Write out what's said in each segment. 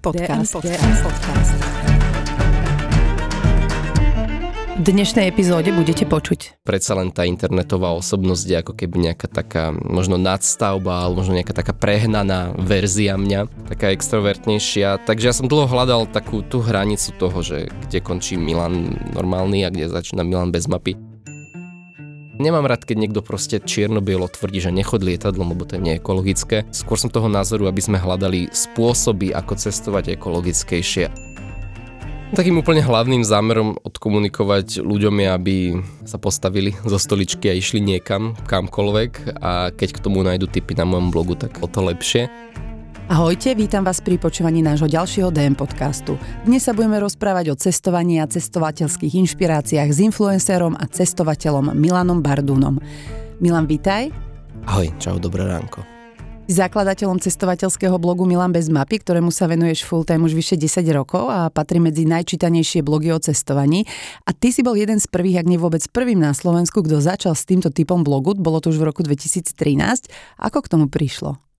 Podcast. DM Podcast. V dnešnej epizóde budete počuť. Predsa len tá internetová osobnosť je ako keby nejaká taká možno nadstavba alebo možno nejaká taká prehnaná verzia mňa, taká extrovertnejšia. Takže ja som dlho hľadal takú tú hranicu toho, že kde končí Milan normálny a kde začína Milan bez mapy. Nemám rád, keď niekto proste čierno-bielo tvrdí, že nechod lietadlom, lebo to je neekologické. Skôr som toho názoru, aby sme hľadali spôsoby, ako cestovať ekologickejšie. Takým úplne hlavným zámerom odkomunikovať ľuďom je, aby sa postavili zo stoličky a išli niekam, kamkoľvek a keď k tomu nájdu tipy na mojom blogu, tak o to lepšie. Ahojte, vítam vás pri počúvaní nášho ďalšieho DM podcastu. Dnes sa budeme rozprávať o cestovaní a cestovateľských inšpiráciách s influencerom a cestovateľom Milanom Bardúnom. Milan, vítaj. Ahoj, čau, dobré ránko. Zakladateľom cestovateľského blogu Milan bez mapy, ktorému sa venuješ full time už vyše 10 rokov a patrí medzi najčítanejšie blogy o cestovaní. A ty si bol jeden z prvých, ak nie vôbec prvým na Slovensku, kto začal s týmto typom blogu, bolo to už v roku 2013. Ako k tomu prišlo?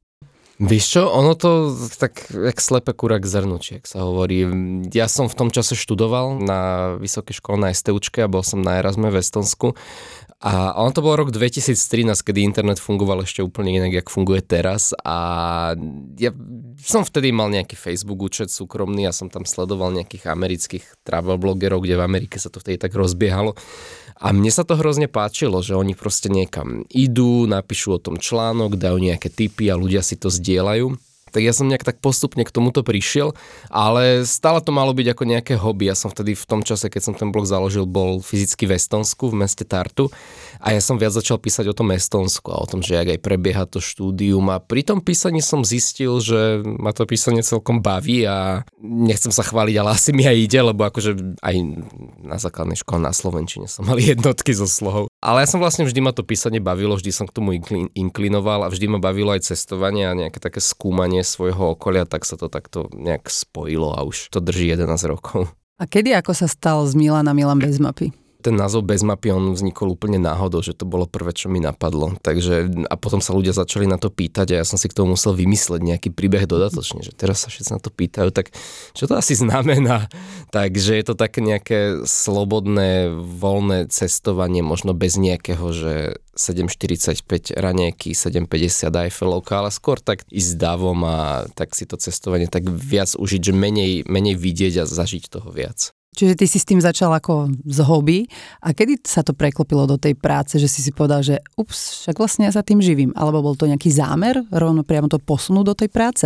Víš čo, ono to tak jak slepe kurak zrnučiek sa hovorí. Ja som v tom čase študoval na vysokej škole na STUčke a bol som na Erasme v Estonsku a on to bol rok 2013, kedy internet fungoval ešte úplne inak, jak funguje teraz a ja som vtedy mal nejaký Facebook účet súkromný a som tam sledoval nejakých amerických travel blogerov, kde v Amerike sa to vtedy tak rozbiehalo a mne sa to hrozne páčilo, že oni proste niekam idú, napíšu o tom článok, dajú nejaké tipy a ľudia si to zdieľajú. Tak ja som nejak tak postupne k tomuto prišiel, ale stále to malo byť ako nejaké hobby. Ja som vtedy v tom čase, keď som ten blog založil, bol fyzicky v Estonsku, v meste Tartu a ja som viac začal písať o tom Estonsku a o tom, že jak aj prebieha to štúdium a pri tom písaní som zistil, že ma to písanie celkom baví a nechcem sa chváliť, ale asi mi aj ide, lebo akože aj na základnej škole na Slovenčine som mal jednotky zo slohov. Ale ja som vlastne vždy ma to písanie bavilo, vždy som k tomu inklinoval a vždy ma bavilo aj cestovanie a nejaké také skúmanie svojho okolia, tak sa to takto nejak spojilo a už to drží 11 rokov. A kedy ako sa stal z Milana Milan bez mapy? Ten názov bez mapy, on vznikol úplne náhodou, že to bolo prvé, čo mi napadlo. Takže a potom sa ľudia začali na to pýtať a ja som si k tomu musel vymysleť nejaký príbeh dodatočne, že teraz sa všetci na to pýtajú, tak čo to asi znamená? Takže je to také nejaké slobodné, voľné cestovanie, možno bez nejakého, že 7.45 ranieky, 7.50 Eiffelovka, ale skôr tak ísť davom a tak si to cestovanie tak viac užiť, že menej, menej vidieť a zažiť toho viac. Čiže ty si s tým začal ako z hobby a kedy sa to preklopilo do tej práce, že si si povedal, že ups, však vlastne ja sa tým živím, alebo bol to nejaký zámer rovno priamo to posunúť do tej práce?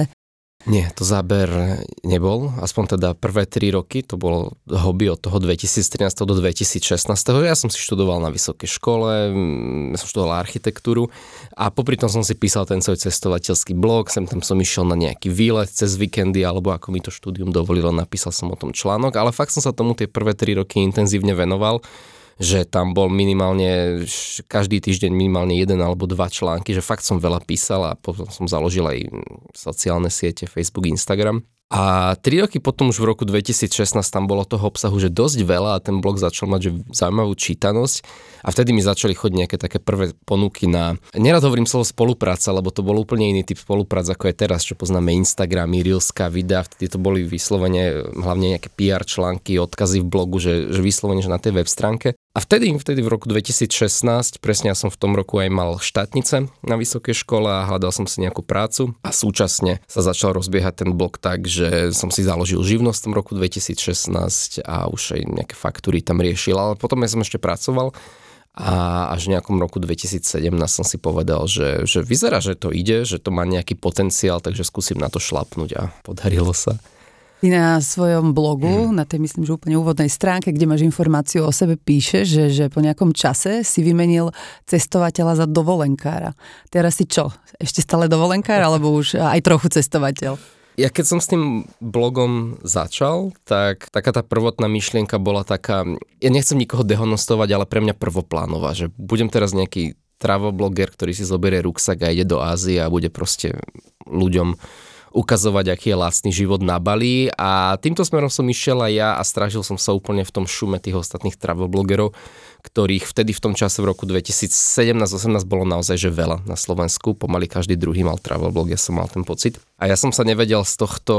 Nie, to záber nebol, aspoň teda prvé tri roky, to bolo hobby od toho 2013 do 2016. Ja som si študoval na vysokej škole, mm, ja som študoval architektúru a popri tom som si písal ten svoj cestovateľský blog, sem tam som išiel na nejaký výlet cez víkendy, alebo ako mi to štúdium dovolilo, napísal som o tom článok, ale fakt som sa tomu tie prvé tri roky intenzívne venoval že tam bol minimálne každý týždeň minimálne jeden alebo dva články, že fakt som veľa písal a potom som založil aj sociálne siete Facebook, Instagram. A tri roky potom už v roku 2016 tam bolo toho obsahu, že dosť veľa a ten blog začal mať že zaujímavú čítanosť a vtedy mi začali chodiť nejaké také prvé ponuky na, nerad hovorím slovo spolupráca, lebo to bol úplne iný typ spolupráce ako je teraz, čo poznáme Instagramy, Reelska, videa, vtedy to boli vyslovene hlavne nejaké PR články, odkazy v blogu, že, že vyslovene že na tej web stránke. A vtedy, vtedy v roku 2016, presne ja som v tom roku aj mal štátnice na vysokej škole a hľadal som si nejakú prácu a súčasne sa začal rozbiehať ten blog tak, že som si založil živnosť v roku 2016 a už aj nejaké faktúry tam riešil, ale potom ja som ešte pracoval a až v nejakom roku 2017 som si povedal, že, že vyzerá, že to ide, že to má nejaký potenciál, takže skúsim na to šlapnúť a podarilo sa. Ty na svojom blogu, hmm. na tej myslím, že úplne úvodnej stránke, kde máš informáciu o sebe, píše, že, že po nejakom čase si vymenil cestovateľa za dovolenkára. Teraz si čo? Ešte stále dovolenkár, alebo už aj trochu cestovateľ? Ja keď som s tým blogom začal, tak taká tá prvotná myšlienka bola taká, ja nechcem nikoho dehonostovať, ale pre mňa prvoplánová, že budem teraz nejaký travel bloger, ktorý si zoberie ruksak a ide do Ázie a bude proste ľuďom ukazovať, aký je lacný život na Bali a týmto smerom som išiel aj ja a strážil som sa úplne v tom šume tých ostatných travel blogerov, ktorých vtedy v tom čase v roku 2017-18 bolo naozaj že veľa na Slovensku, pomaly každý druhý mal travel ja som mal ten pocit. A ja som sa nevedel z tohto,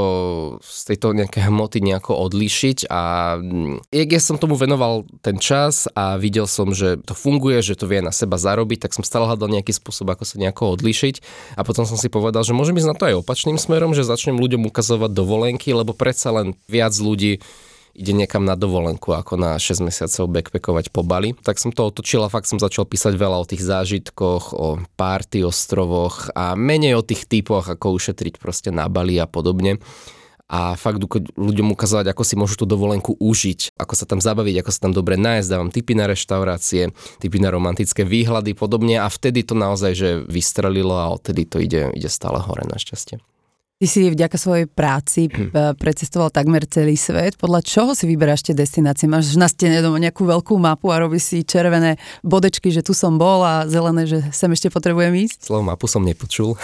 z tejto nejaké hmoty nejako odlíšiť a mm, jak ja som tomu venoval ten čas a videl som, že to funguje, že to vie na seba zarobiť, tak som stále hľadal nejaký spôsob, ako sa nejako odlíšiť. A potom som si povedal, že môžem ísť na to aj opačným smerom, že začnem ľuďom ukazovať dovolenky, lebo predsa len viac ľudí ide niekam na dovolenku ako na 6 mesiacov backpackovať po Bali. Tak som to otočil a fakt som začal písať veľa o tých zážitkoch, o párty ostrovoch a menej o tých typoch, ako ušetriť proste na Bali a podobne a fakt ľuďom ukazovať, ako si môžu tú dovolenku užiť, ako sa tam zabaviť, ako sa tam dobre nájsť, dávam tipy na reštaurácie, tipy na romantické výhľady podobne a vtedy to naozaj, že vystrelilo a odtedy to ide, ide stále hore našťastie. Ty si vďaka svojej práci hm. precestoval takmer celý svet. Podľa čoho si vyberáš tie destinácie? Máš na stene doma nejakú veľkú mapu a robíš si červené bodečky, že tu som bol a zelené, že sem ešte potrebujem ísť? Slovo mapu som nepočul.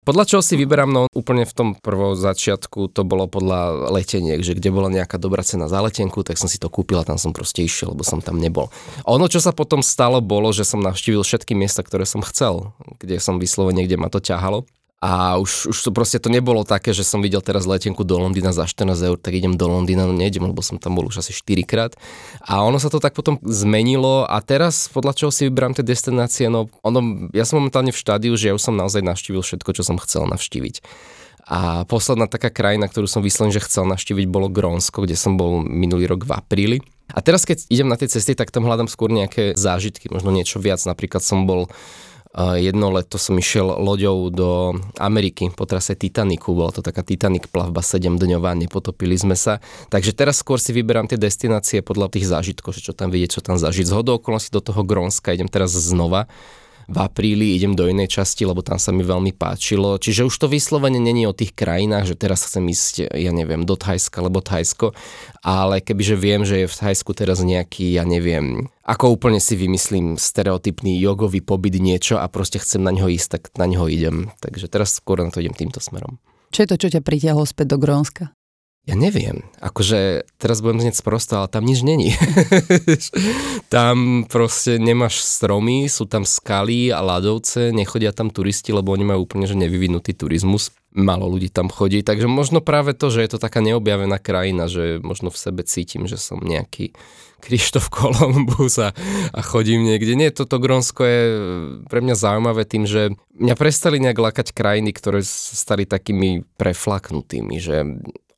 Podľa čoho si vyberám, no úplne v tom prvom začiatku to bolo podľa leteniek, že kde bola nejaká dobrá cena za letenku, tak som si to kúpil a tam som proste išiel, lebo som tam nebol. A ono, čo sa potom stalo, bolo, že som navštívil všetky miesta, ktoré som chcel, kde som vyslovene, kde ma to ťahalo. A už, už to proste to nebolo také, že som videl teraz letenku do Londýna za 14 eur, tak idem do Londýna, no nejdem, lebo som tam bol už asi 4 krát. A ono sa to tak potom zmenilo a teraz podľa čoho si vyberám tie destinácie, no ono, ja som momentálne v štádiu, že ja už som naozaj navštívil všetko, čo som chcel navštíviť. A posledná taká krajina, ktorú som vyslovene, že chcel navštíviť, bolo Grónsko, kde som bol minulý rok v apríli. A teraz, keď idem na tie cesty, tak tam hľadám skôr nejaké zážitky, možno niečo viac. Napríklad som bol Jedno leto som išiel loďou do Ameriky po trase Titaniku, bola to taká Titanic plavba 7-dňová, nepotopili sme sa. Takže teraz skôr si vyberám tie destinácie podľa tých zážitkov, že čo tam vidieť, čo tam zažiť. Z hodou okolností do toho Grónska idem teraz znova v apríli idem do inej časti, lebo tam sa mi veľmi páčilo. Čiže už to vyslovene není o tých krajinách, že teraz chcem ísť, ja neviem, do Thajska, lebo Thajsko, ale kebyže viem, že je v Thajsku teraz nejaký, ja neviem, ako úplne si vymyslím stereotypný jogový pobyt niečo a proste chcem na ňo ísť, tak na ňo idem. Takže teraz skôr na to idem týmto smerom. Čo je to, čo ťa pritiahlo späť do Grónska? Ja neviem, akože teraz budem znieť sprosto, ale tam nič není. tam proste nemáš stromy, sú tam skaly a ľadovce, nechodia tam turisti, lebo oni majú úplne že nevyvinutý turizmus. Malo ľudí tam chodí, takže možno práve to, že je to taká neobjavená krajina, že možno v sebe cítim, že som nejaký Krištof Kolumbus a, a chodím niekde. Nie, toto Grónsko je pre mňa zaujímavé tým, že mňa prestali nejak lakať krajiny, ktoré stali takými preflaknutými, že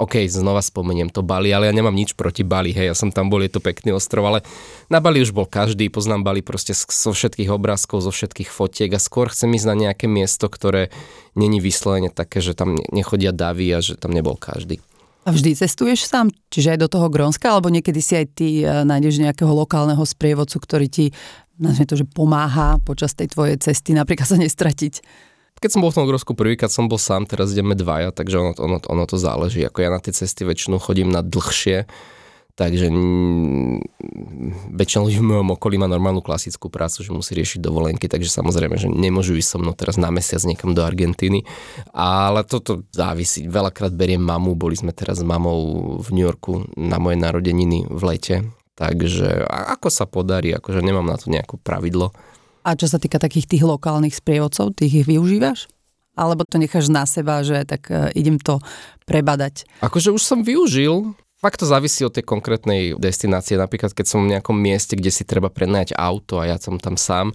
OK, znova spomeniem to Bali, ale ja nemám nič proti Bali, hej, ja som tam bol, je to pekný ostrov, ale na Bali už bol každý, poznám Bali proste zo všetkých obrázkov, zo všetkých fotiek a skôr chcem ísť na nejaké miesto, ktoré není vyslovene také, že tam nechodia davy a že tam nebol každý. A vždy cestuješ sám? Čiže aj do toho Grónska, alebo niekedy si aj ty e, nájdeš nejakého lokálneho sprievodcu, ktorý ti, nazvime to, že pomáha počas tej tvojej cesty, napríklad sa nestratiť? Keď som bol v tom Grósku prvýkrát som bol sám, teraz ideme dvaja, takže ono, ono, ono to záleží. Ako ja na tie cesty väčšinou chodím na dlhšie, takže väčšina ľudí v mojom okolí má normálnu klasickú prácu, že musí riešiť dovolenky, takže samozrejme, že nemôžu ísť so mnou teraz na mesiac niekam do Argentíny, ale toto závisí. Veľakrát beriem mamu, boli sme teraz s mamou v New Yorku na moje narodeniny v lete, takže ako sa podarí, akože nemám na to nejaké pravidlo. A čo sa týka takých tých lokálnych sprievodcov, tých ich využívaš? Alebo to necháš na seba, že tak e, idem to prebadať? Akože už som využil, Fakt to závisí od tej konkrétnej destinácie. Napríklad, keď som v nejakom mieste, kde si treba prenajať auto a ja som tam sám,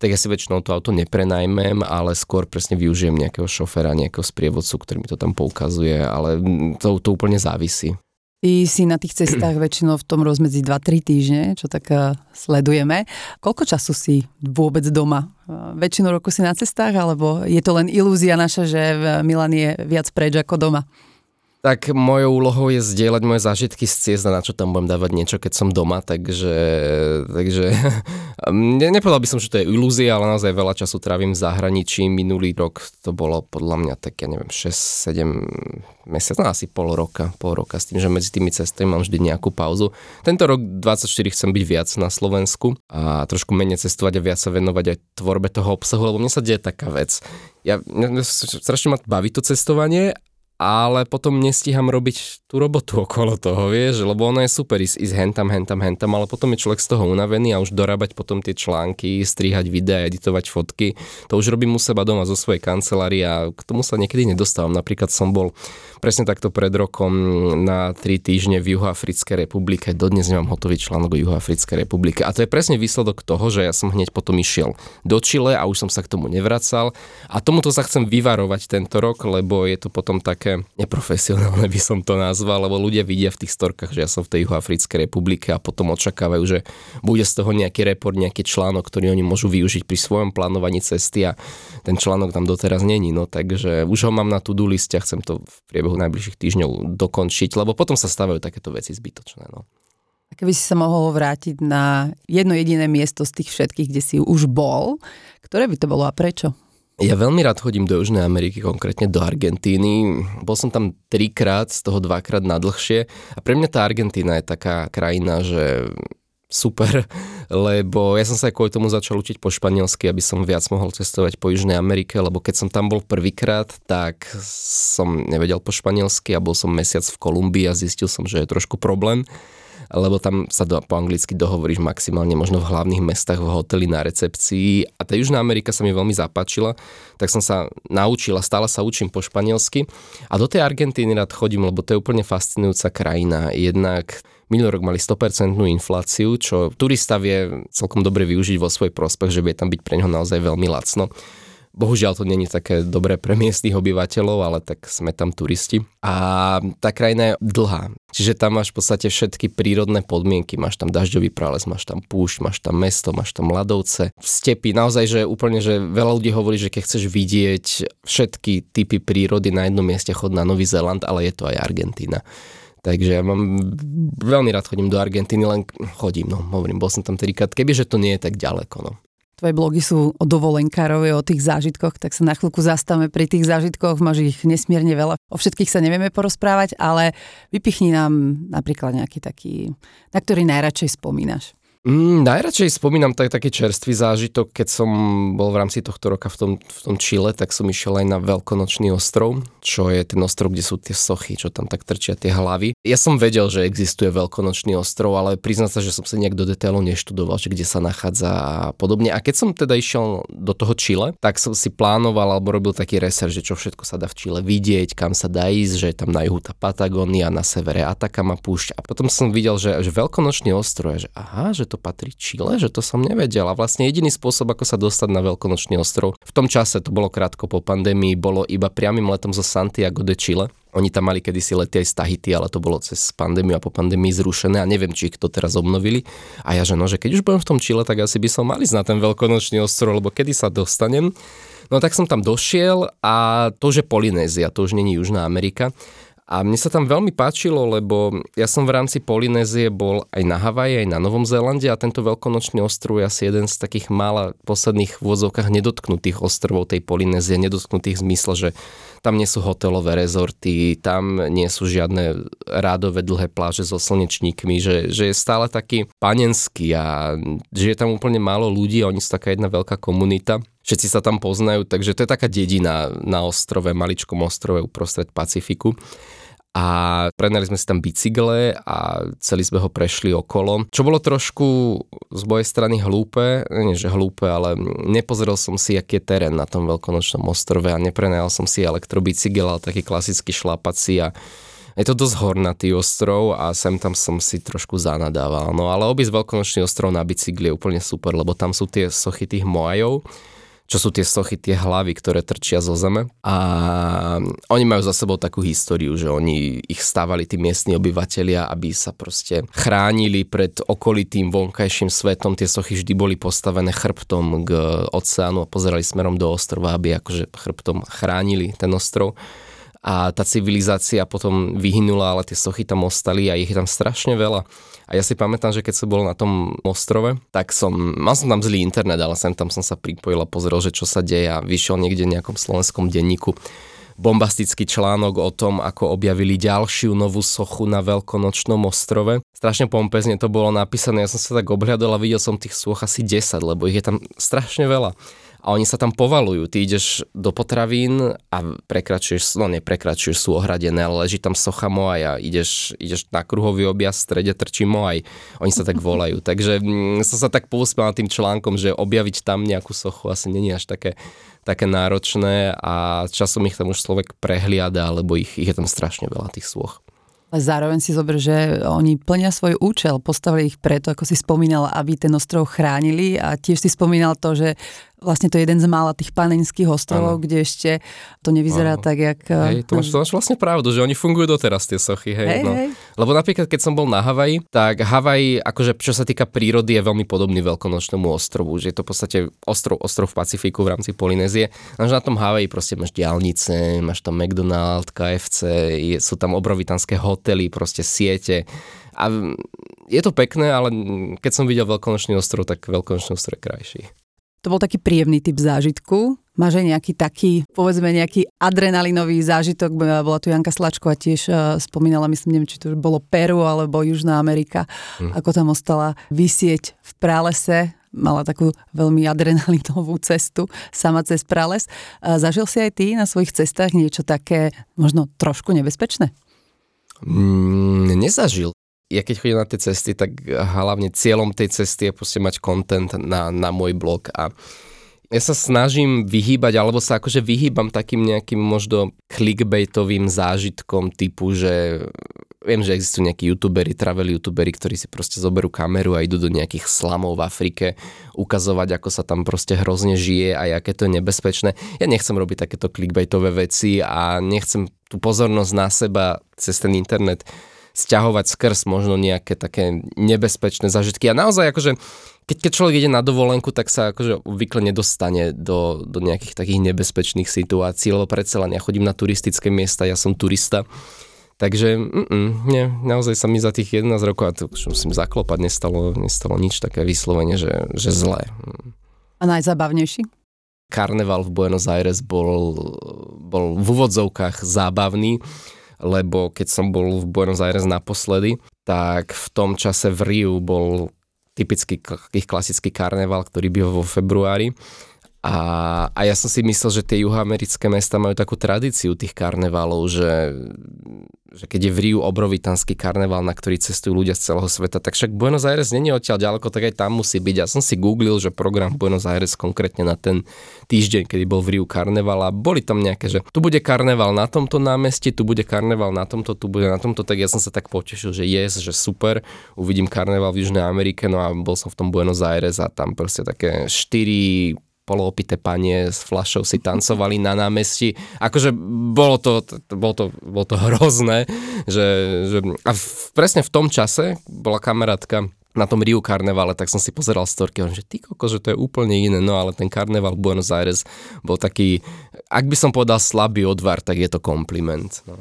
tak ja si väčšinou to auto neprenajmem, ale skôr presne využijem nejakého šoféra, nejakého sprievodcu, ktorý mi to tam poukazuje, ale to, to úplne závisí. Ty si na tých cestách väčšinou v tom rozmedzi 2-3 týždne, čo tak uh, sledujeme. Koľko času si vôbec doma? Uh, väčšinu roku si na cestách, alebo je to len ilúzia naša, že v Milan je viac preč ako doma? Tak mojou úlohou je zdieľať moje zážitky z ciest na čo tam budem dávať niečo, keď som doma, takže, takže ne, nepovedal by som, že to je ilúzia, ale naozaj veľa času trávim v zahraničí. Minulý rok to bolo podľa mňa tak, ja neviem, 6-7 mesiac, no asi pol roka, pol roka s tým, že medzi tými cestami mám vždy nejakú pauzu. Tento rok 24 chcem byť viac na Slovensku a trošku menej cestovať a viac sa venovať aj tvorbe toho obsahu, lebo mne sa deje taká vec. Ja, strašne ma baví to cestovanie, ale potom nestíham robiť tú robotu okolo toho, vieš, lebo ono je super ísť, ísť hentam, hentam, hentam, ale potom je človek z toho unavený a už dorábať potom tie články, strihať videá, editovať fotky, to už robím u seba doma zo svojej kancelárie a k tomu sa niekedy nedostávam. Napríklad som bol presne takto pred rokom na tri týždne v Juhoafrickej republike. Dodnes nemám hotový článok o Juhoafrickej republike. A to je presne výsledok toho, že ja som hneď potom išiel do Chile a už som sa k tomu nevracal. A tomuto sa chcem vyvarovať tento rok, lebo je to potom také neprofesionálne by som to nazval, lebo ľudia vidia v tých storkách, že ja som v tej Juhoafrickej republike a potom očakávajú, že bude z toho nejaký report, nejaký článok, ktorý oni môžu využiť pri svojom plánovaní cesty a ten článok tam doteraz není. No takže už ho mám na to-do liste a chcem to v priebehu najbližších týždňov dokončiť, lebo potom sa stávajú takéto veci zbytočné. No. A keby si sa mohol vrátiť na jedno jediné miesto z tých všetkých, kde si už bol, ktoré by to bolo a prečo? Ja veľmi rád chodím do Južnej Ameriky, konkrétne do Argentíny. Bol som tam trikrát, z toho dvakrát na dlhšie. A pre mňa tá Argentína je taká krajina, že super, lebo ja som sa kvôli tomu začal učiť po španielsky, aby som viac mohol cestovať po Južnej Amerike, lebo keď som tam bol prvýkrát, tak som nevedel po španielsky a bol som mesiac v Kolumbii a zistil som, že je trošku problém lebo tam sa do, po anglicky dohovoríš maximálne možno v hlavných mestách, v hoteli, na recepcii a tá Južná Amerika sa mi veľmi zapáčila, tak som sa naučila, stále sa učím po španielsky a do tej Argentíny rád chodím, lebo to je úplne fascinujúca krajina. Jednak minulý rok mali 100% infláciu, čo turista vie celkom dobre využiť vo svoj prospech, že bude tam byť pre neho naozaj veľmi lacno. Bohužiaľ to není také dobré pre miestnych obyvateľov, ale tak sme tam turisti. A tá krajina je dlhá. Čiže tam máš v podstate všetky prírodné podmienky. Máš tam dažďový prales, máš tam púšť, máš tam mesto, máš tam ľadovce, stepy. Naozaj, že úplne, že veľa ľudí hovorí, že keď chceš vidieť všetky typy prírody na jednom mieste, chod na Nový Zéland, ale je to aj Argentína. Takže ja mám, veľmi rád chodím do Argentíny, len chodím, no hovorím, bol som tam trikrát, kebyže to nie je tak ďaleko, no tvoje blogy sú o dovolenkárovi, o tých zážitkoch, tak sa na chvíľku zastavme pri tých zážitkoch, máš ich nesmierne veľa. O všetkých sa nevieme porozprávať, ale vypichni nám napríklad nejaký taký, na ktorý najradšej spomínaš. Mm, najradšej spomínam tak, taký čerstvý zážitok, keď som bol v rámci tohto roka v tom, v tom Čile, tak som išiel aj na Veľkonočný ostrov, čo je ten ostrov, kde sú tie sochy, čo tam tak trčia tie hlavy. Ja som vedel, že existuje Veľkonočný ostrov, ale priznám sa, že som sa nejak do detailov neštudoval, že kde sa nachádza a podobne. A keď som teda išiel do toho Čile, tak som si plánoval alebo robil taký research, že čo všetko sa dá v Čile vidieť, kam sa dá ísť, že je tam na juhu tá Patagónia, na severe Atakama púšť. A potom som videl, že, že Veľkonočný ostrov, že aha, že to patrí Čile, že to som nevedel. A vlastne jediný spôsob, ako sa dostať na Veľkonočný ostrov, v tom čase, to bolo krátko po pandémii, bolo iba priamým letom zo Santiago de Chile. Oni tam mali kedysi lety aj z Tahiti, ale to bolo cez pandémiu a po pandémii zrušené a neviem, či ich to teraz obnovili. A ja, že no, že keď už budem v tom Čile, tak asi by som mal ísť na ten veľkonočný ostrov, lebo kedy sa dostanem. No tak som tam došiel a to už je Polynézia, to už není Južná Amerika. A mne sa tam veľmi páčilo, lebo ja som v rámci Polynézie bol aj na Havaji, aj na Novom Zélande a tento veľkonočný ostrov je asi jeden z takých mála posledných v vozovkách nedotknutých ostrovov tej Polynézie, nedotknutých v zmysle, že tam nie sú hotelové rezorty, tam nie sú žiadne rádové dlhé pláže so slnečníkmi, že, že je stále taký panenský a že je tam úplne málo ľudí a oni sú taká jedna veľká komunita. Všetci sa tam poznajú, takže to je taká dedina na ostrove, maličkom ostrove uprostred Pacifiku a prenali sme si tam bicykle a celý sme ho prešli okolo. Čo bolo trošku z mojej strany hlúpe, nie že hlúpe, ale nepozrel som si, aký je terén na tom veľkonočnom ostrove a neprenajal som si elektrobicykel, ale taký klasický šlapací a je to dosť hornatý ostrov a sem tam som si trošku zanadával. No ale obísť veľkonočný ostrov na bicykli je úplne super, lebo tam sú tie sochy tých mojajov čo sú tie sochy, tie hlavy, ktoré trčia zo zeme. A oni majú za sebou takú históriu, že oni ich stávali tí miestni obyvateľia, aby sa proste chránili pred okolitým vonkajším svetom. Tie sochy vždy boli postavené chrbtom k oceánu a pozerali smerom do ostrova, aby akože chrbtom chránili ten ostrov a tá civilizácia potom vyhynula, ale tie sochy tam ostali a ich je tam strašne veľa. A ja si pamätám, že keď som bol na tom ostrove, tak som, mal som tam zlý internet, ale sem tam som sa pripojil a pozrel, že čo sa deje a vyšiel niekde v nejakom slovenskom denníku bombastický článok o tom, ako objavili ďalšiu novú sochu na veľkonočnom ostrove. Strašne pompezne to bolo napísané, ja som sa tak obhľadol a videl som tých soch asi 10, lebo ich je tam strašne veľa. A oni sa tam povalujú. Ty ideš do potravín a prekračuješ, no neprekračuješ, sú ohradené, ale leží tam socha Moaja, ideš, ideš na kruhový objazd, v strede trčí Moaj, oni sa tak volajú. Takže mm, som sa tak pousmiel tým článkom, že objaviť tam nejakú sochu asi není až také, také náročné a časom ich tam už človek prehliada, lebo ich, ich je tam strašne veľa tých svoch. Ale zároveň si zober, že oni plnia svoj účel, postavili ich preto, ako si spomínal, aby ten ostrov chránili a tiež si spomínal to, že vlastne to je jeden z mála tých panenských ostrovov, ano. kde ešte to nevyzerá ano. tak, jak... Hej, to máš, to máš vlastne pravdu, že oni fungujú doteraz tie sochy, hej. hej, no. hej. Lebo napríklad, keď som bol na Havaji, tak Havaj, akože čo sa týka prírody, je veľmi podobný veľkonočnému ostrovu, že je to v podstate ostrov, ostrov v Pacifiku v rámci Polynézie. No, na tom Havaji proste máš diálnice, máš tam McDonald, KFC, je, sú tam obrovitanské hotely, proste siete. A je to pekné, ale keď som videl veľkonočný ostrov, tak veľkonočný ostrov je krajší. To bol taký príjemný typ zážitku. Máš aj nejaký taký, povedzme, nejaký adrenalinový zážitok. Bola tu Janka Slačková tiež uh, spomínala, myslím, neviem, či to bolo Peru alebo Južná Amerika, hm. ako tam ostala vysieť v pralese mala takú veľmi adrenalinovú cestu sama cez prales. Uh, zažil si aj ty na svojich cestách niečo také možno trošku nebezpečné? Mm, nezažil ja keď chodím na tie cesty, tak hlavne cieľom tej cesty je proste mať content na, na môj blog a ja sa snažím vyhýbať, alebo sa akože vyhýbam takým nejakým možno clickbaitovým zážitkom typu, že viem, že existujú nejakí youtuberi, travel youtuberi, ktorí si proste zoberú kameru a idú do nejakých slamov v Afrike ukazovať, ako sa tam proste hrozne žije a aké to je nebezpečné. Ja nechcem robiť takéto clickbaitové veci a nechcem tú pozornosť na seba cez ten internet stiahovať skrz možno nejaké také nebezpečné zažitky. A naozaj akože, keď, keď človek ide na dovolenku, tak sa akože obvykle nedostane do, do nejakých takých nebezpečných situácií, lebo predsa len ja chodím na turistické miesta, ja som turista. Takže mm, nie, naozaj sa mi za tých 11 rokov, a to už musím zaklopať, nestalo, nestalo nič také vyslovene, že, že zlé. A najzábavnejší? Karneval v Buenos Aires bol, bol v úvodzovkách zábavný lebo keď som bol v Buenos Aires naposledy, tak v tom čase v Riu bol typický ich klasický karneval, ktorý byl vo februári. A, a ja som si myslel, že tie juhoamerické mesta majú takú tradíciu tých karnevalov, že že keď je v Riu obrovitanský karneval, na ktorý cestujú ľudia z celého sveta, tak však Buenos Aires není odtiaľ ďaleko, tak aj tam musí byť. Ja som si googlil, že program Buenos Aires konkrétne na ten týždeň, kedy bol v Riu karneval a boli tam nejaké, že tu bude karneval na tomto námestí, tu bude karneval na tomto, tu bude na tomto, tak ja som sa tak potešil, že yes, že super, uvidím karneval v Južnej Amerike, no a bol som v tom Buenos Aires a tam proste také štyri poloopité panie s flašou si tancovali na námestí. Akože bolo to, bolo to, bolo to hrozné, že, že a v, presne v tom čase bola kamarátka na tom Riu karnevale, tak som si pozeral storky, že ty koko, že to je úplne iné, no ale ten karneval Buenos Aires bol taký, ak by som povedal slabý odvar, tak je to kompliment. No.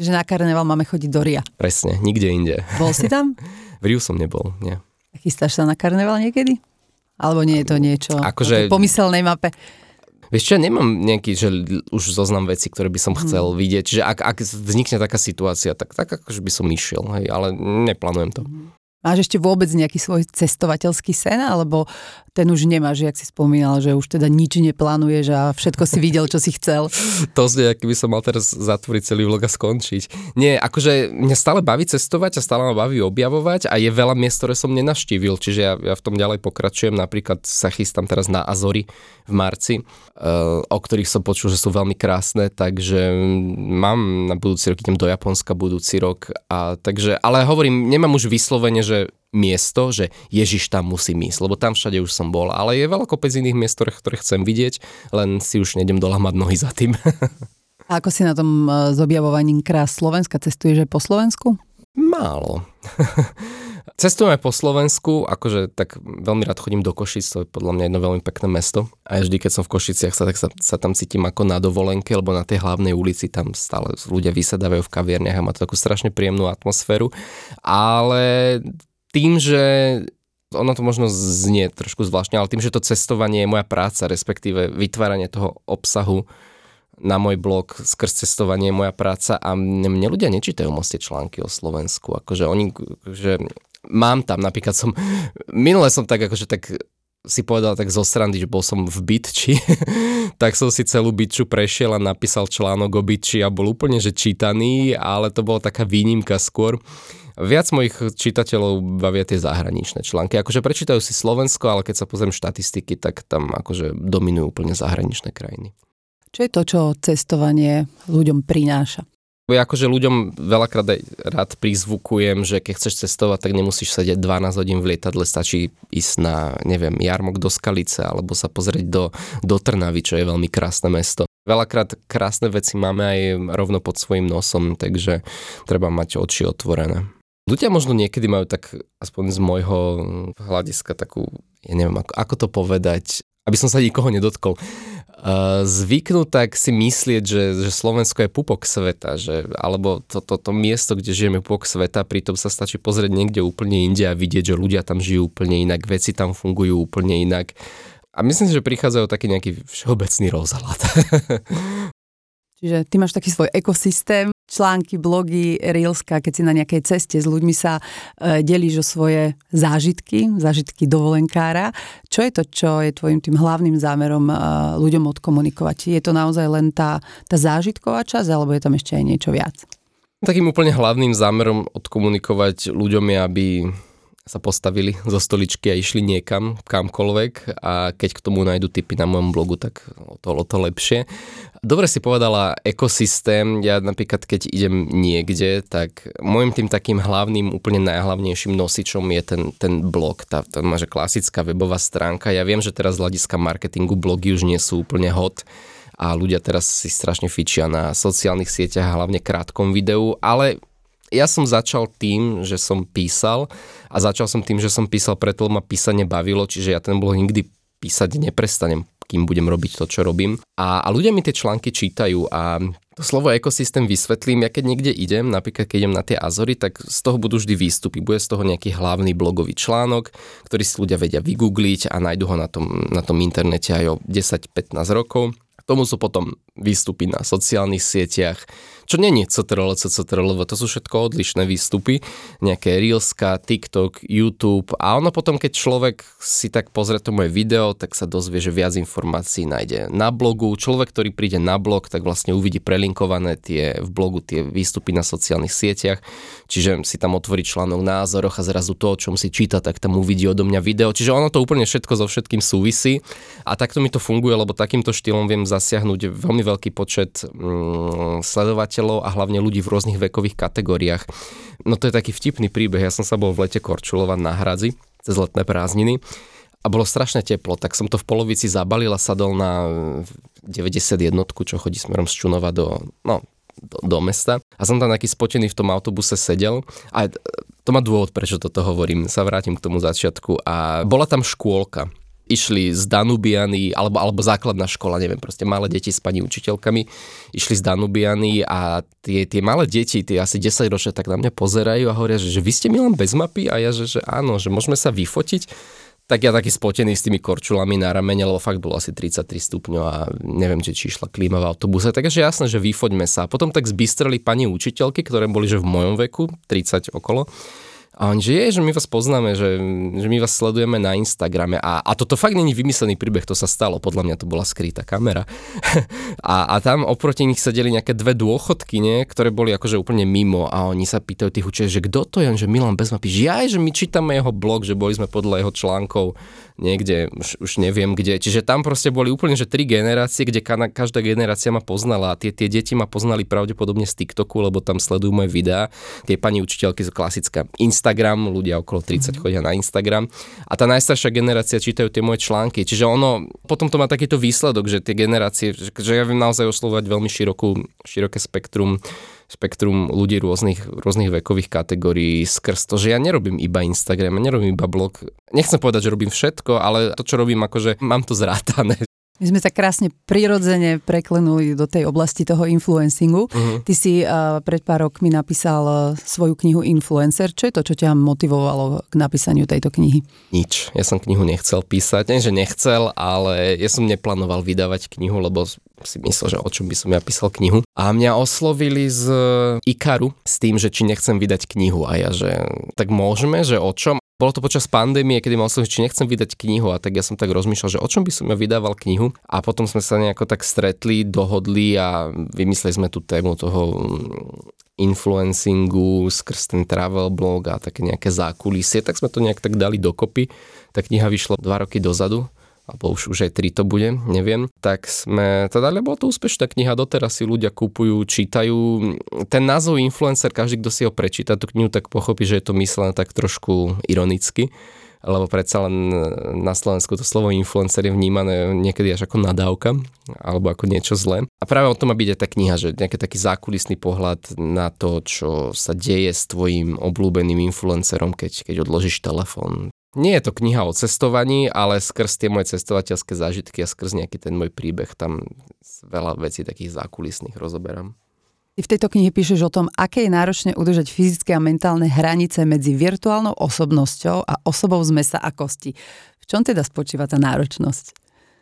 Že na karneval máme chodiť do Ria. Presne, nikde inde. Bol si tam? v Riu som nebol, nie. Chystáš sa na karneval niekedy? Alebo nie je to niečo akože, pomyselnej mape? Vieš čo, ja nemám nejaký, že už zoznam veci, ktoré by som chcel hmm. vidieť. Čiže ak, ak vznikne taká situácia, tak, tak akože by som išiel, hej, ale neplánujem to. Hmm. Máš ešte vôbec nejaký svoj cestovateľský sen, alebo ten už nemáš, jak si spomínal, že už teda nič neplánuješ a všetko si videl, čo si chcel? to znie, aký by som mal teraz zatvoriť celý vlog a skončiť. Nie, akože mňa stále baví cestovať a stále ma baví objavovať a je veľa miest, ktoré som nenaštívil, čiže ja, ja v tom ďalej pokračujem. Napríklad sa chystám teraz na Azory v marci, uh, o ktorých som počul, že sú veľmi krásne, takže mám na budúci rok, idem do Japonska budúci rok. A, takže, ale hovorím, nemám už vyslovene, že miesto, že Ježiš tam musí ísť, lebo tam všade už som bol, ale je veľa kopec iných miest, ktoré, ktoré chcem vidieť, len si už nejdem dolamať nohy za tým. A ako si na tom e, s objavovaním krás Slovenska? Cestuješ aj po Slovensku? Málo. Cestujeme po Slovensku, akože tak veľmi rád chodím do Košic, to je podľa mňa jedno veľmi pekné mesto. A vždy, keď som v Košiciach, sa, tak sa, sa tam cítim ako na dovolenke, lebo na tej hlavnej ulici tam stále ľudia vysedávajú v kaviarniach a má to takú strašne príjemnú atmosféru. Ale tým, že ono to možno znie trošku zvláštne, ale tým, že to cestovanie je moja práca, respektíve vytváranie toho obsahu na môj blog skrz cestovanie je moja práca a mne ľudia nečítajú moc tie články o Slovensku. Akože oni, že mám tam, napríklad som, minule som tak akože tak si povedal tak zo srandy, že bol som v Bitči, tak som si celú Bitču prešiel a napísal článok o Bitči a bol úplne že čítaný, ale to bola taká výnimka skôr. Viac mojich čitateľov bavia tie zahraničné články. Akože prečítajú si Slovensko, ale keď sa pozriem štatistiky, tak tam akože dominujú úplne zahraničné krajiny. Čo je to, čo cestovanie ľuďom prináša? Ja akože ľuďom veľakrát aj rád prizvukujem, že keď chceš cestovať, tak nemusíš sedieť 12 hodín v lietadle, stačí ísť na, neviem, jarmok do Skalice alebo sa pozrieť do, do Trnavy, čo je veľmi krásne mesto. Veľakrát krásne veci máme aj rovno pod svojim nosom, takže treba mať oči otvorené. Ľudia možno niekedy majú tak, aspoň z môjho hľadiska, takú, ja neviem, ako, ako to povedať, aby som sa nikoho nedotkol zvyknú tak si myslieť, že, že Slovensko je pupok sveta, že, alebo to, to, to miesto, kde žijeme pupok sveta, pritom sa stačí pozrieť niekde úplne inde a vidieť, že ľudia tam žijú úplne inak, veci tam fungujú úplne inak. A myslím si, že prichádzajú taký nejaký všeobecný rozhľad. Čiže ty máš taký svoj ekosystém, články, blogy, reelska, keď si na nejakej ceste s ľuďmi sa e, delíš o svoje zážitky, zážitky dovolenkára. Čo je to, čo je tvojim tým hlavným zámerom e, ľuďom odkomunikovať? Je to naozaj len tá, tá zážitková časť, alebo je tam ešte aj niečo viac? Takým úplne hlavným zámerom odkomunikovať ľuďom je, aby sa postavili zo stoličky a išli niekam, kamkoľvek a keď k tomu nájdu tipy na mojom blogu, tak o to, o to lepšie. Dobre si povedala ekosystém, ja napríklad keď idem niekde, tak môjim tým takým hlavným, úplne najhlavnejším nosičom je ten, ten blog, tá, tá máže klasická webová stránka. Ja viem, že teraz z hľadiska marketingu blogy už nie sú úplne hot, a ľudia teraz si strašne fičia na sociálnych sieťach, hlavne krátkom videu, ale ja som začal tým, že som písal a začal som tým, že som písal preto, lebo ma písanie bavilo, čiže ja ten blog nikdy písať neprestanem, kým budem robiť to, čo robím. A, a ľudia mi tie články čítajú a to slovo ekosystém vysvetlím, ja keď niekde idem, napríklad keď idem na tie Azory, tak z toho budú vždy výstupy. Bude z toho nejaký hlavný blogový článok, ktorý si ľudia vedia vygoogliť a nájdu ho na tom, na tom internete aj o 10-15 rokov. Tomu sú potom výstupy na sociálnych sieťach, čo není CTRL, CTRL, to sú všetko odlišné výstupy, nejaké Reelska, TikTok, YouTube. A ono potom, keď človek si tak pozrie to moje video, tak sa dozvie, že viac informácií nájde na blogu. Človek, ktorý príde na blog, tak vlastne uvidí prelinkované tie v blogu tie výstupy na sociálnych sieťach, čiže si tam otvorí článok názoroch a zrazu to, o čom si číta, tak tam uvidí odo mňa video. Čiže ono to úplne všetko so všetkým súvisí a takto mi to funguje, lebo takýmto štýlom viem zasiahnuť veľmi veľký počet mm, sledovateľov a hlavne ľudí v rôznych vekových kategóriách. No to je taký vtipný príbeh. Ja som sa bol v lete korčulovať na hradzi cez letné prázdniny a bolo strašne teplo, tak som to v polovici zabalil a sadol na 91, čo chodí smerom z Čunova do, no, do, mesta. A som tam taký spotený v tom autobuse sedel. A to má dôvod, prečo toto hovorím. Sa vrátim k tomu začiatku. A bola tam škôlka išli z Danubiany, alebo, alebo základná škola, neviem, proste malé deti s pani učiteľkami, išli z Danubiany a tie, tie malé deti, tie asi 10 ročné, tak na mňa pozerajú a hovoria, že, že vy ste Milan bez mapy a ja, že, že áno, že môžeme sa vyfotiť. Tak ja taký spotený s tými korčulami na ramene, lebo fakt bolo asi 33 stupňov a neviem, či, či išla klíma v autobuse. Takže jasné, že vyfoďme sa. Potom tak zbystreli pani učiteľky, ktoré boli že v mojom veku, 30 okolo a on, že je, že my vás poznáme, že, že my vás sledujeme na Instagrame. A, a toto fakt není vymyslený príbeh, to sa stalo. Podľa mňa to bola skrytá kamera. a, a tam oproti nich sedeli nejaké dve dôchodky, nie, ktoré boli akože úplne mimo. A oni sa pýtajú tých učiteľov, že kto to je? On, že Milan Bezmapy. Že aj, že my čítame jeho blog, že boli sme podľa jeho článkov niekde, už, už neviem kde. Čiže tam proste boli úplne, že tri generácie, kde každá generácia ma poznala a tie, tie deti ma poznali pravdepodobne z TikToku, lebo tam sledujú moje videá. Tie pani učiteľky sú klasická Instagram, ľudia okolo 30 mm-hmm. chodia na Instagram. A tá najstaršia generácia čítajú tie moje články. Čiže ono, potom to má takýto výsledok, že tie generácie, že, že ja viem naozaj oslovať veľmi širokú, široké spektrum spektrum ľudí rôznych, rôznych vekových kategórií skrz to, že ja nerobím iba Instagram, nerobím iba blog. Nechcem povedať, že robím všetko, ale to, čo robím, akože mám to zrátané. My sme sa krásne prirodzene preklenuli do tej oblasti toho influencingu. Uh-huh. Ty si uh, pred pár rokmi napísal uh, svoju knihu Influencer. Čo je to, čo ťa motivovalo k napísaniu tejto knihy? Nič. Ja som knihu nechcel písať. Nie, že nechcel, ale ja som neplánoval vydávať knihu, lebo si myslel, že o čom by som ja písal knihu. A mňa oslovili z Ikaru s tým, že či nechcem vydať knihu. A ja, že tak môžeme, že o čom? Bolo to počas pandémie, kedy mal som, či nechcem vydať knihu a tak ja som tak rozmýšľal, že o čom by som ja vydával knihu. A potom sme sa nejako tak stretli, dohodli a vymysleli sme tú tému toho influencingu skrz ten travel blog a také nejaké zákulisie, tak sme to nejak tak dali dokopy. Tá kniha vyšla dva roky dozadu alebo už, už aj tri to bude, neviem, tak sme, teda, lebo to úspešná kniha, doteraz si ľudia kúpujú, čítajú. Ten názov influencer, každý, kto si ho prečíta, tú knihu, tak pochopí, že je to myslené tak trošku ironicky lebo predsa len na Slovensku to slovo influencer je vnímané niekedy až ako nadávka alebo ako niečo zlé. A práve o tom má byť aj tá kniha, že nejaký taký zákulisný pohľad na to, čo sa deje s tvojim obľúbeným influencerom, keď, keď odložíš telefón. Nie je to kniha o cestovaní, ale skrz tie moje cestovateľské zážitky a skrz nejaký ten môj príbeh tam veľa vecí takých zákulisných rozoberám. Ty v tejto knihe píšeš o tom, aké je náročné udržať fyzické a mentálne hranice medzi virtuálnou osobnosťou a osobou z mesa a kosti. V čom teda spočíva tá náročnosť?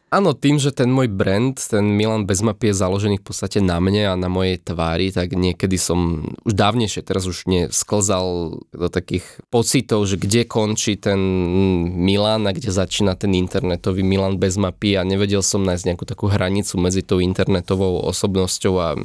Áno, tým, že ten môj brand, ten Milan bez mapy je založený v podstate na mne a na mojej tvári, tak niekedy som už dávnejšie, teraz už nesklzal do takých pocitov, že kde končí ten Milan a kde začína ten internetový Milan bez mapy a nevedel som nájsť nejakú takú hranicu medzi tou internetovou osobnosťou a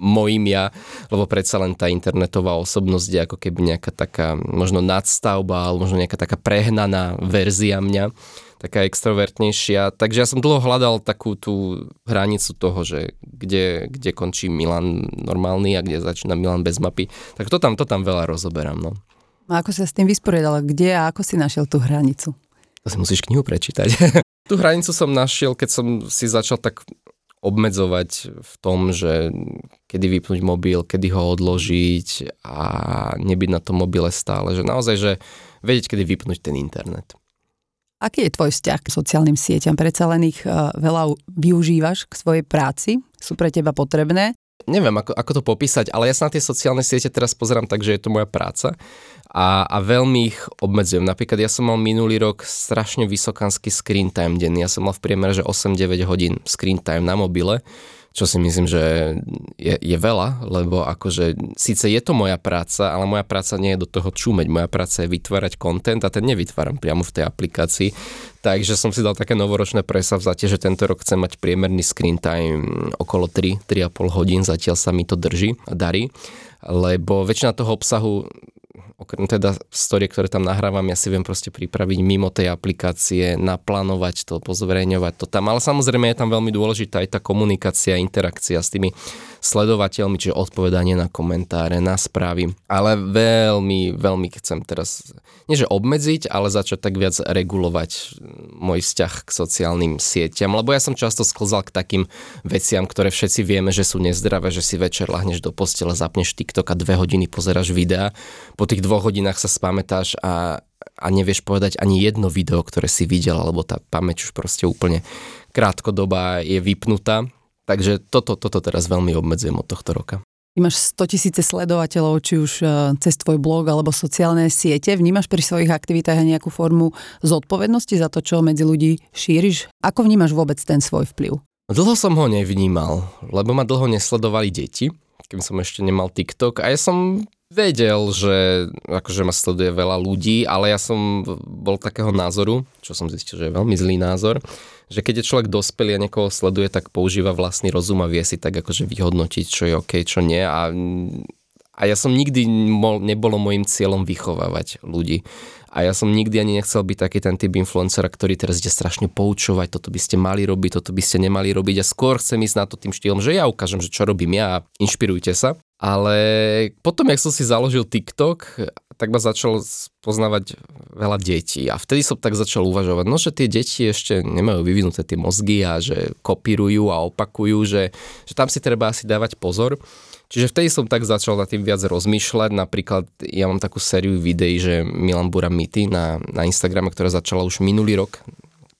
mojim ja, lebo predsa len tá internetová osobnosť je ako keby nejaká taká možno nadstavba, alebo možno nejaká taká prehnaná verzia mňa, taká extrovertnejšia. Takže ja som dlho hľadal takú tú hranicu toho, že kde, kde končí Milan normálny a kde začína Milan bez mapy. Tak to tam, to tam veľa rozoberám. No. A ako sa s tým vysporiadal? Kde a ako si našiel tú hranicu? To si musíš knihu prečítať. tú hranicu som našiel, keď som si začal tak obmedzovať v tom, že kedy vypnúť mobil, kedy ho odložiť a nebyť na tom mobile stále. Že naozaj, že vedieť, kedy vypnúť ten internet. Aký je tvoj vzťah k sociálnym sieťam? Predsa len ich eh, veľa využívaš k svojej práci? Sú pre teba potrebné? Neviem, ako, ako to popísať, ale ja sa na tie sociálne siete teraz pozerám tak, že je to moja práca a, a veľmi ich obmedzujem. Napríklad ja som mal minulý rok strašne vysokánsky screen time denný. Ja som mal v priemere, že 8-9 hodín screen time na mobile čo si myslím, že je, je veľa, lebo akože síce je to moja práca, ale moja práca nie je do toho čúmeť. Moja práca je vytvárať kontent a ten nevytváram priamo v tej aplikácii. Takže som si dal také novoročné presavzatie, že tento rok chcem mať priemerný screen time okolo 3, 3,5 hodín, zatiaľ sa mi to drží a darí lebo väčšina toho obsahu okrem teda story, ktoré tam nahrávam, ja si viem proste pripraviť mimo tej aplikácie, naplánovať to, pozverejňovať to tam. Ale samozrejme je tam veľmi dôležitá aj tá komunikácia, interakcia s tými sledovateľmi, čiže odpovedanie na komentáre, na správy. Ale veľmi, veľmi chcem teraz, nie že obmedziť, ale začať tak viac regulovať môj vzťah k sociálnym sieťam, lebo ja som často sklzal k takým veciam, ktoré všetci vieme, že sú nezdravé, že si večer lahneš do postele, zapneš TikTok a dve hodiny pozeráš videa, po tých dvoch hodinách sa spamätáš a a nevieš povedať ani jedno video, ktoré si videl, alebo tá pamäť už proste úplne krátkodoba je vypnutá. Takže toto, toto teraz veľmi obmedzujem od tohto roka. Ty máš 100 tisíce sledovateľov, či už e, cez tvoj blog alebo sociálne siete. Vnímaš pri svojich aktivitách nejakú formu zodpovednosti za to, čo medzi ľudí šíriš? Ako vnímaš vôbec ten svoj vplyv? Dlho som ho nevnímal, lebo ma dlho nesledovali deti, kým som ešte nemal TikTok a ja som vedel, že akože ma sleduje veľa ľudí, ale ja som bol takého názoru, čo som zistil, že je veľmi zlý názor, že keď je človek dospelý a niekoho sleduje, tak používa vlastný rozum a vie si tak akože vyhodnotiť, čo je OK, čo nie a, a ja som nikdy mo, nebolo môjim cieľom vychovávať ľudí. A ja som nikdy ani nechcel byť taký ten typ influencera, ktorý teraz ide strašne poučovať, toto by ste mali robiť, toto by ste nemali robiť a skôr chcem ísť na to tým štýlom, že ja ukážem, že čo robím ja a inšpirujte sa. Ale potom, jak som si založil TikTok, tak ma začal poznávať veľa detí. A vtedy som tak začal uvažovať, no že tie deti ešte nemajú vyvinuté tie mozgy a že kopírujú a opakujú, že, že tam si treba asi dávať pozor. Čiže vtedy som tak začal na tým viac rozmýšľať, napríklad ja mám takú sériu videí, že Milan Bura Mity na, na Instagrame, ktorá začala už minulý rok,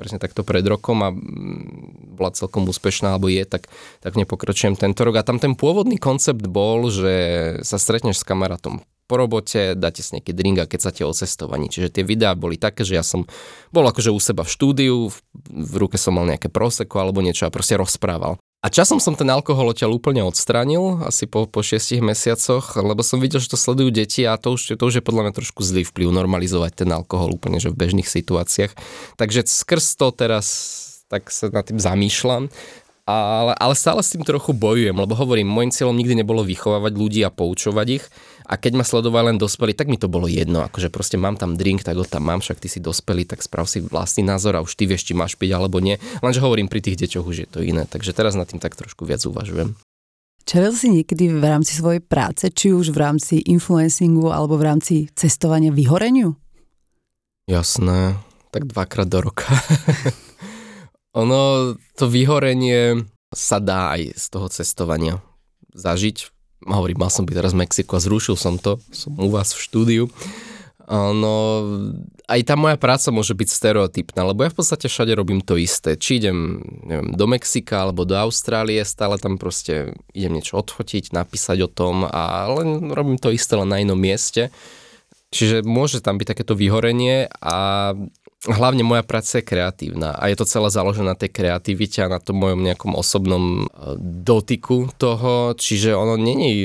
presne takto pred rokom a mm, bola celkom úspešná, alebo je, tak, tak nepokročujem tento rok. A tam ten pôvodný koncept bol, že sa stretneš s kamarátom po robote, dáte si nejaký drink a keď sa o cestovaní. Čiže tie videá boli také, že ja som bol akože u seba v štúdiu, v, v ruke som mal nejaké proseko alebo niečo a proste rozprával. A časom som ten alkohol odtiaľ úplne odstranil, asi po, po šiestich mesiacoch, lebo som videl, že to sledujú deti a to už, to už je podľa mňa trošku zlý vplyv normalizovať ten alkohol úplne, že v bežných situáciách. Takže skrz to teraz tak sa nad tým zamýšľam ale, ale stále s tým trochu bojujem, lebo hovorím, môjim cieľom nikdy nebolo vychovávať ľudí a poučovať ich a keď ma sledovali len dospelí, tak mi to bolo jedno, akože proste mám tam drink, tak ho tam mám, však ty si dospelý, tak sprav si vlastný názor a už ty vieš, či máš piť alebo nie. Lenže hovorím, pri tých deťoch už je to iné, takže teraz nad tým tak trošku viac uvažujem. Čelil si niekedy v rámci svojej práce, či už v rámci influencingu alebo v rámci cestovania vyhoreniu? Jasné, tak dvakrát do roka. Ono, to vyhorenie sa dá aj z toho cestovania zažiť. Hovorím, mal som byť teraz v Mexiku a zrušil som to, som u vás v štúdiu. No, aj tá moja práca môže byť stereotypná, lebo ja v podstate všade robím to isté. Či idem neviem, do Mexika alebo do Austrálie, stále tam proste idem niečo odfotiť, napísať o tom a len robím to isté len na inom mieste. Čiže môže tam byť takéto vyhorenie a hlavne moja práca je kreatívna a je to celé založené na tej kreativite a na tom mojom nejakom osobnom e, dotyku toho, čiže ono není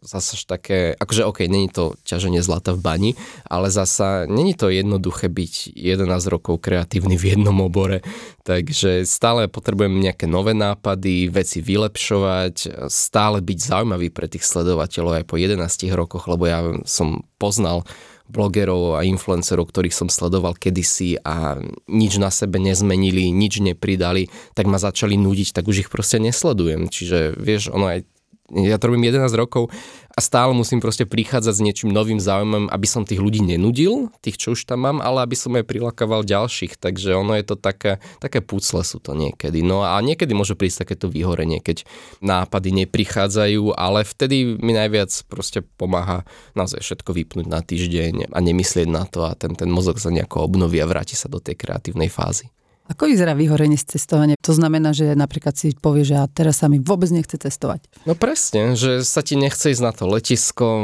zasa také, akože ok, není to ťaženie zlata v bani, ale zasa není to jednoduché byť 11 rokov kreatívny v jednom obore, takže stále potrebujem nejaké nové nápady, veci vylepšovať, stále byť zaujímavý pre tých sledovateľov aj po 11 rokoch, lebo ja som poznal blogerov a influencerov, ktorých som sledoval kedysi a nič na sebe nezmenili, nič nepridali, tak ma začali nudiť, tak už ich proste nesledujem. Čiže vieš, ono aj ja to robím 11 rokov a stále musím proste prichádzať s niečím novým záujmom, aby som tých ľudí nenudil, tých, čo už tam mám, ale aby som aj prilakával ďalších. Takže ono je to také, také púcle sú to niekedy. No a niekedy môže prísť takéto vyhorenie, keď nápady neprichádzajú, ale vtedy mi najviac proste pomáha naozaj všetko vypnúť na týždeň a nemyslieť na to a ten, ten mozog sa nejako obnoví a vráti sa do tej kreatívnej fázy. Ako vyzerá vyhorenie z cestovania? To znamená, že napríklad si povie, že a teraz sa mi vôbec nechce cestovať. No presne, že sa ti nechce ísť na to letisko,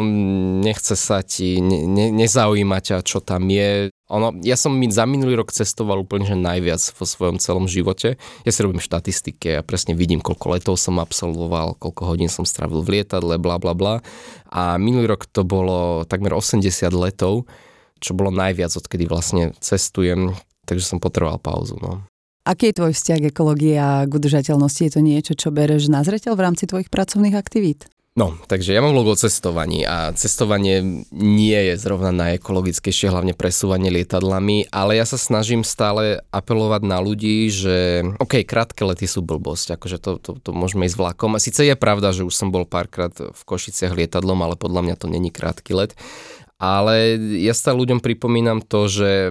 nechce sa ti, ne, ne, nezaujíma ťa, čo tam je. Ono, ja som mi za minulý rok cestoval úplne že najviac vo svojom celom živote. Ja si robím štatistiky, ja presne vidím, koľko letov som absolvoval, koľko hodín som strávil v lietadle, bla bla bla. A minulý rok to bolo takmer 80 letov, čo bolo najviac, odkedy vlastne cestujem takže som potreboval pauzu. No. Aký je tvoj vzťah k ekológii a k udržateľnosti? Je to niečo, čo bereš na zreteľ v rámci tvojich pracovných aktivít? No, takže ja mám vlog o cestovaní a cestovanie nie je zrovna najekologickejšie, hlavne presúvanie lietadlami, ale ja sa snažím stále apelovať na ľudí, že OK, krátke lety sú blbosť, akože to, to, to môžeme ísť vlakom. A síce je pravda, že už som bol párkrát v Košiciach lietadlom, ale podľa mňa to není krátky let. Ale ja stále ľuďom pripomínam to, že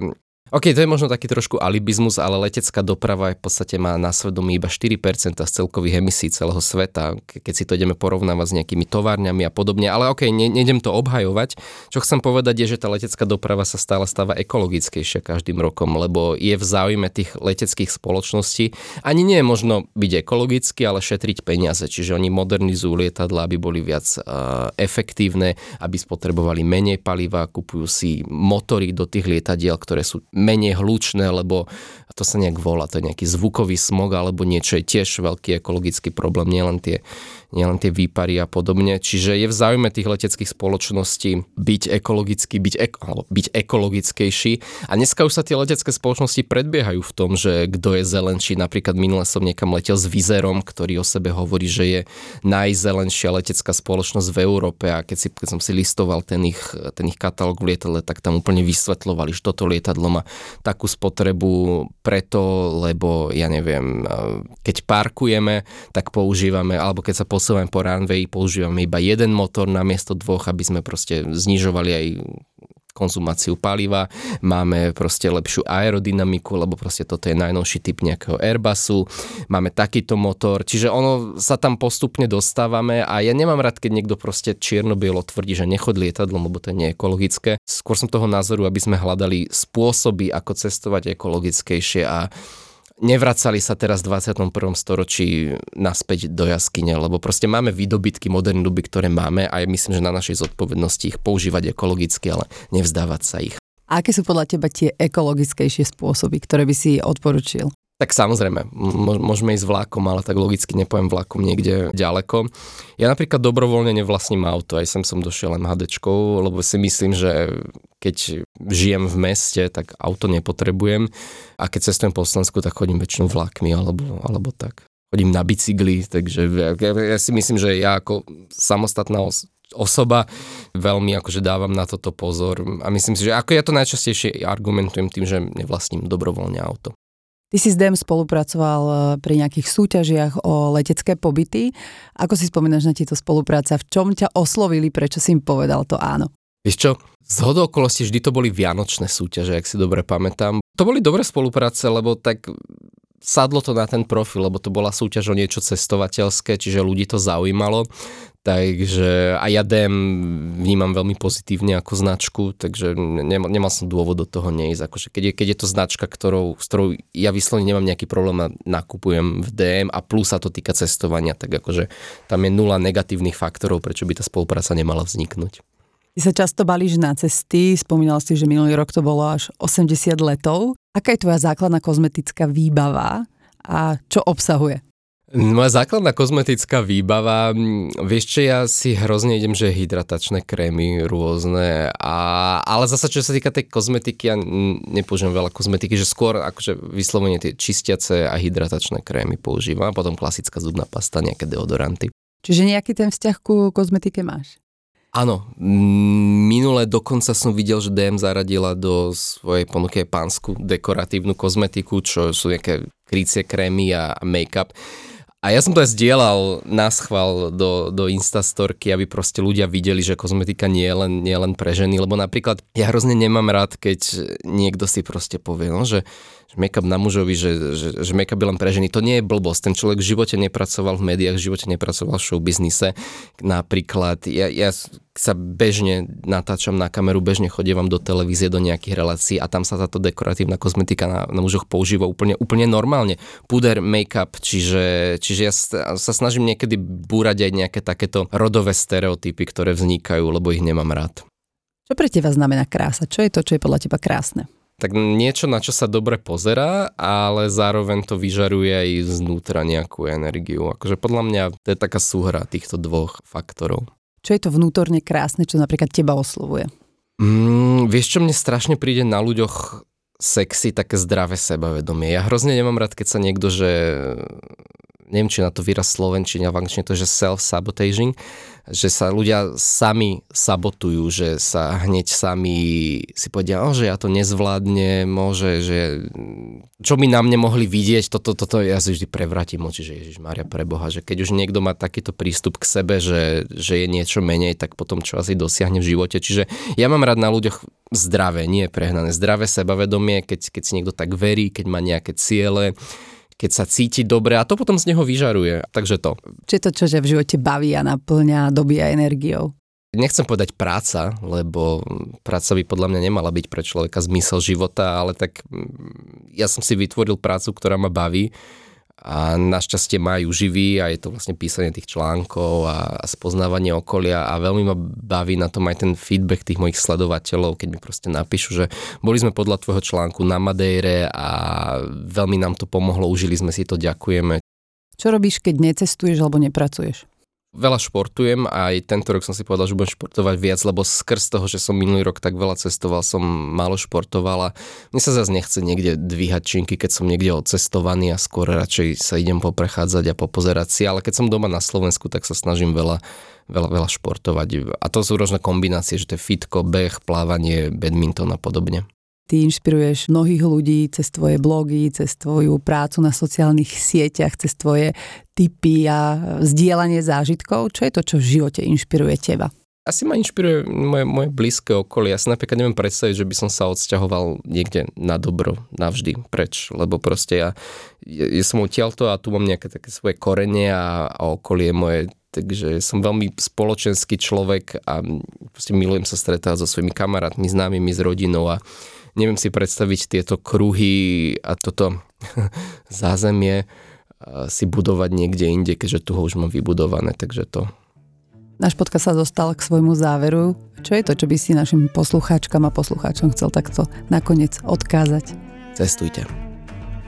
OK, to je možno taký trošku alibizmus, ale letecká doprava v podstate má na svedomí iba 4% z celkových emisí celého sveta, keď si to ideme porovnávať s nejakými továrňami a podobne. Ale OK, ne, nejdem to obhajovať. Čo chcem povedať je, že tá letecká doprava sa stále stáva ekologickejšia každým rokom, lebo je v záujme tých leteckých spoločností. Ani nie je možno byť ekologický, ale šetriť peniaze. Čiže oni modernizujú lietadla, aby boli viac uh, efektívne, aby spotrebovali menej paliva, kupujú si motory do tých lietadiel, ktoré sú menej hlučné, lebo to sa nejak volá, to je nejaký zvukový smog alebo niečo je tiež veľký ekologický problém, nielen tie nielen tie výpary a podobne. Čiže je v záujme tých leteckých spoločností byť ekologický, byť, ek, byť ekologickejší. A dneska už sa tie letecké spoločnosti predbiehajú v tom, že kto je zelenší. Napríklad minule som niekam letel s Vizerom, ktorý o sebe hovorí, že je najzelenšia letecká spoločnosť v Európe a keď, si, keď som si listoval ten ich, ten ich katalóg lietadle, tak tam úplne vysvetľovali, že toto lietadlo má takú spotrebu preto, lebo ja neviem, keď parkujeme, tak používame, alebo keď sa posúvame po runway, používame iba jeden motor na miesto dvoch, aby sme proste znižovali aj konzumáciu paliva, máme proste lepšiu aerodynamiku, lebo proste toto je najnovší typ nejakého Airbusu, máme takýto motor, čiže ono sa tam postupne dostávame a ja nemám rád, keď niekto proste čierno-bielo tvrdí, že nechod lietadlom, lebo to je ekologické. Skôr som toho názoru, aby sme hľadali spôsoby, ako cestovať ekologickejšie a nevracali sa teraz v 21. storočí naspäť do jaskyne, lebo proste máme výdobytky moderné doby, ktoré máme a ja myslím, že na našej zodpovednosti ich používať ekologicky, ale nevzdávať sa ich. A aké sú podľa teba tie ekologickejšie spôsoby, ktoré by si odporučil? Tak samozrejme, môžeme ísť vlákom, ale tak logicky nepoviem vlákom niekde ďaleko. Ja napríklad dobrovoľne nevlastním auto, aj sem som došiel MHDčkou, lebo si myslím, že keď žijem v meste, tak auto nepotrebujem a keď cestujem po Slovensku, tak chodím väčšinou vlákmi alebo, alebo tak. Chodím na bicykli, takže ja, ja si myslím, že ja ako samostatná os- osoba veľmi akože dávam na toto pozor a myslím si, že ako ja to najčastejšie argumentujem tým, že nevlastním dobrovoľne auto. Ty si s DEM spolupracoval e, pri nejakých súťažiach o letecké pobyty. Ako si spomínaš na tieto spolupráca? V čom ťa oslovili, prečo si im povedal to áno? Vieš čo, z okolosti vždy to boli vianočné súťaže, ak si dobre pamätám. To boli dobré spolupráce, lebo tak sadlo to na ten profil, lebo to bola súťaž o niečo cestovateľské, čiže ľudí to zaujímalo. Takže a ja DM vnímam veľmi pozitívne ako značku, takže nemal, nemal som dôvod do toho neísť. Akože keď, je, keď je to značka, ktorou, s ktorou ja vyslovene nemám nejaký problém a nakupujem v DM a plus sa to týka cestovania, tak akože tam je nula negatívnych faktorov, prečo by tá spolupráca nemala vzniknúť. Ty sa často balíš na cesty, spomínal si, že minulý rok to bolo až 80 letov. Aká je tvoja základná kozmetická výbava a čo obsahuje? Moja základná kozmetická výbava, vieš čo, ja si hrozne idem, že hydratačné krémy rôzne, a, ale zase čo sa týka tej kozmetiky, ja nepoužívam veľa kozmetiky, že skôr akože vyslovene tie čistiace a hydratačné krémy používam, a potom klasická zubná pasta, nejaké deodoranty. Čiže nejaký ten vzťah ku kozmetike máš? Áno, minule dokonca som videl, že DM zaradila do svojej ponuky pánsku dekoratívnu kozmetiku, čo sú nejaké krycie krémy a make-up. A ja som to aj zdieľal na schvál do, do Instastorky, aby proste ľudia videli, že kozmetika nie je len, nie je len pre ženy, lebo napríklad ja hrozne nemám rád, keď niekto si proste povie, no, že, že make-up na mužovi, že, že, že make-up je len pre ženy. To nie je blbosť. Ten človek v živote nepracoval v médiách, v živote nepracoval v showbiznise. Napríklad ja, ja sa bežne natáčam na kameru, bežne chodievam do televízie, do nejakých relácií a tam sa táto dekoratívna kozmetika na, na mužoch používa úplne, úplne normálne. Puder, make-up, čiže, čiže ja sa snažím niekedy búrať aj nejaké takéto rodové stereotypy, ktoré vznikajú, lebo ich nemám rád. Čo pre teba znamená krása? Čo je to, čo je podľa teba krásne? tak niečo, na čo sa dobre pozerá, ale zároveň to vyžaruje aj znútra nejakú energiu. Akože podľa mňa to je taká súhra týchto dvoch faktorov. Čo je to vnútorne krásne, čo napríklad teba oslovuje? Mm, vieš, čo mne strašne príde na ľuďoch sexy, také zdravé sebavedomie. Ja hrozne nemám rád, keď sa niekto, že neviem, či na to výraz slovenčine a v angličtine to, že self-sabotaging, že sa ľudia sami sabotujú, že sa hneď sami si povedia, oh, že ja to nezvládne, môže, že čo by na mne mohli vidieť, toto, toto, ja si vždy prevratím oči, že Ježiš Maria preboha, že keď už niekto má takýto prístup k sebe, že, že je niečo menej, tak potom čo asi dosiahne v živote. Čiže ja mám rád na ľuďoch zdravé, nie prehnané, zdravé sebavedomie, keď, keď si niekto tak verí, keď má nejaké ciele, keď sa cíti dobre a to potom z neho vyžaruje. Takže to. Či to, čo že v živote baví a naplňa, dobíja energiou? Nechcem povedať práca, lebo práca by podľa mňa nemala byť pre človeka zmysel života, ale tak mm, ja som si vytvoril prácu, ktorá ma baví a našťastie majú živý a je to vlastne písanie tých článkov a, a spoznávanie okolia a veľmi ma baví na tom aj ten feedback tých mojich sledovateľov, keď mi proste napíšu, že boli sme podľa tvojho článku na Madejre a veľmi nám to pomohlo, užili sme si to, ďakujeme. Čo robíš, keď necestuješ alebo nepracuješ? Veľa športujem a aj tento rok som si povedal, že budem športovať viac, lebo skrz toho, že som minulý rok tak veľa cestoval, som málo športoval a mne sa zase nechce niekde dvíhať činky, keď som niekde odcestovaný a skôr radšej sa idem poprechádzať a popozerať si, ale keď som doma na Slovensku, tak sa snažím veľa, veľa, veľa športovať. A to sú rôzne kombinácie, že to je fitko, beh, plávanie, badminton a podobne. Ty inšpiruješ mnohých ľudí cez tvoje blogy, cez tvoju prácu na sociálnych sieťach, cez tvoje tipy a zdieľanie zážitkov. Čo je to, čo v živote inšpiruje teba? Asi ma inšpiruje moje, moje blízke okolie. Ja si napríklad neviem predstaviť, že by som sa odsťahoval niekde na dobro, navždy preč, lebo proste ja, ja, som odtiaľto a tu mám nejaké také svoje korenie a, a okolie moje takže som veľmi spoločenský človek a proste milujem sa stretávať so svojimi kamarátmi, známymi, s rodinou a neviem si predstaviť tieto kruhy a toto zázemie si budovať niekde inde, keďže tu ho už mám vybudované, takže to. Náš podcast sa dostal k svojmu záveru. Čo je to, čo by si našim poslucháčkam a poslucháčom chcel takto nakoniec odkázať? Cestujte.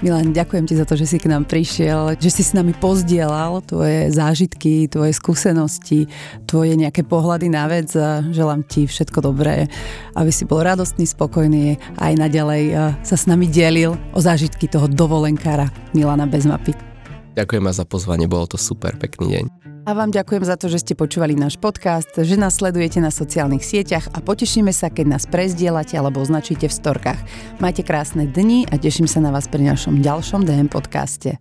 Milan, ďakujem ti za to, že si k nám prišiel, že si s nami pozdielal tvoje zážitky, tvoje skúsenosti, tvoje nejaké pohľady na vec želám ti všetko dobré, aby si bol radostný, spokojný a aj naďalej sa s nami delil o zážitky toho dovolenkára Milana bez mapy. Ďakujem za pozvanie, bolo to super, pekný deň. A vám ďakujem za to, že ste počúvali náš podcast, že nás sledujete na sociálnych sieťach a potešíme sa, keď nás prezdielate alebo označíte v storkách. Majte krásne dni a teším sa na vás pri našom ďalšom DM podcaste.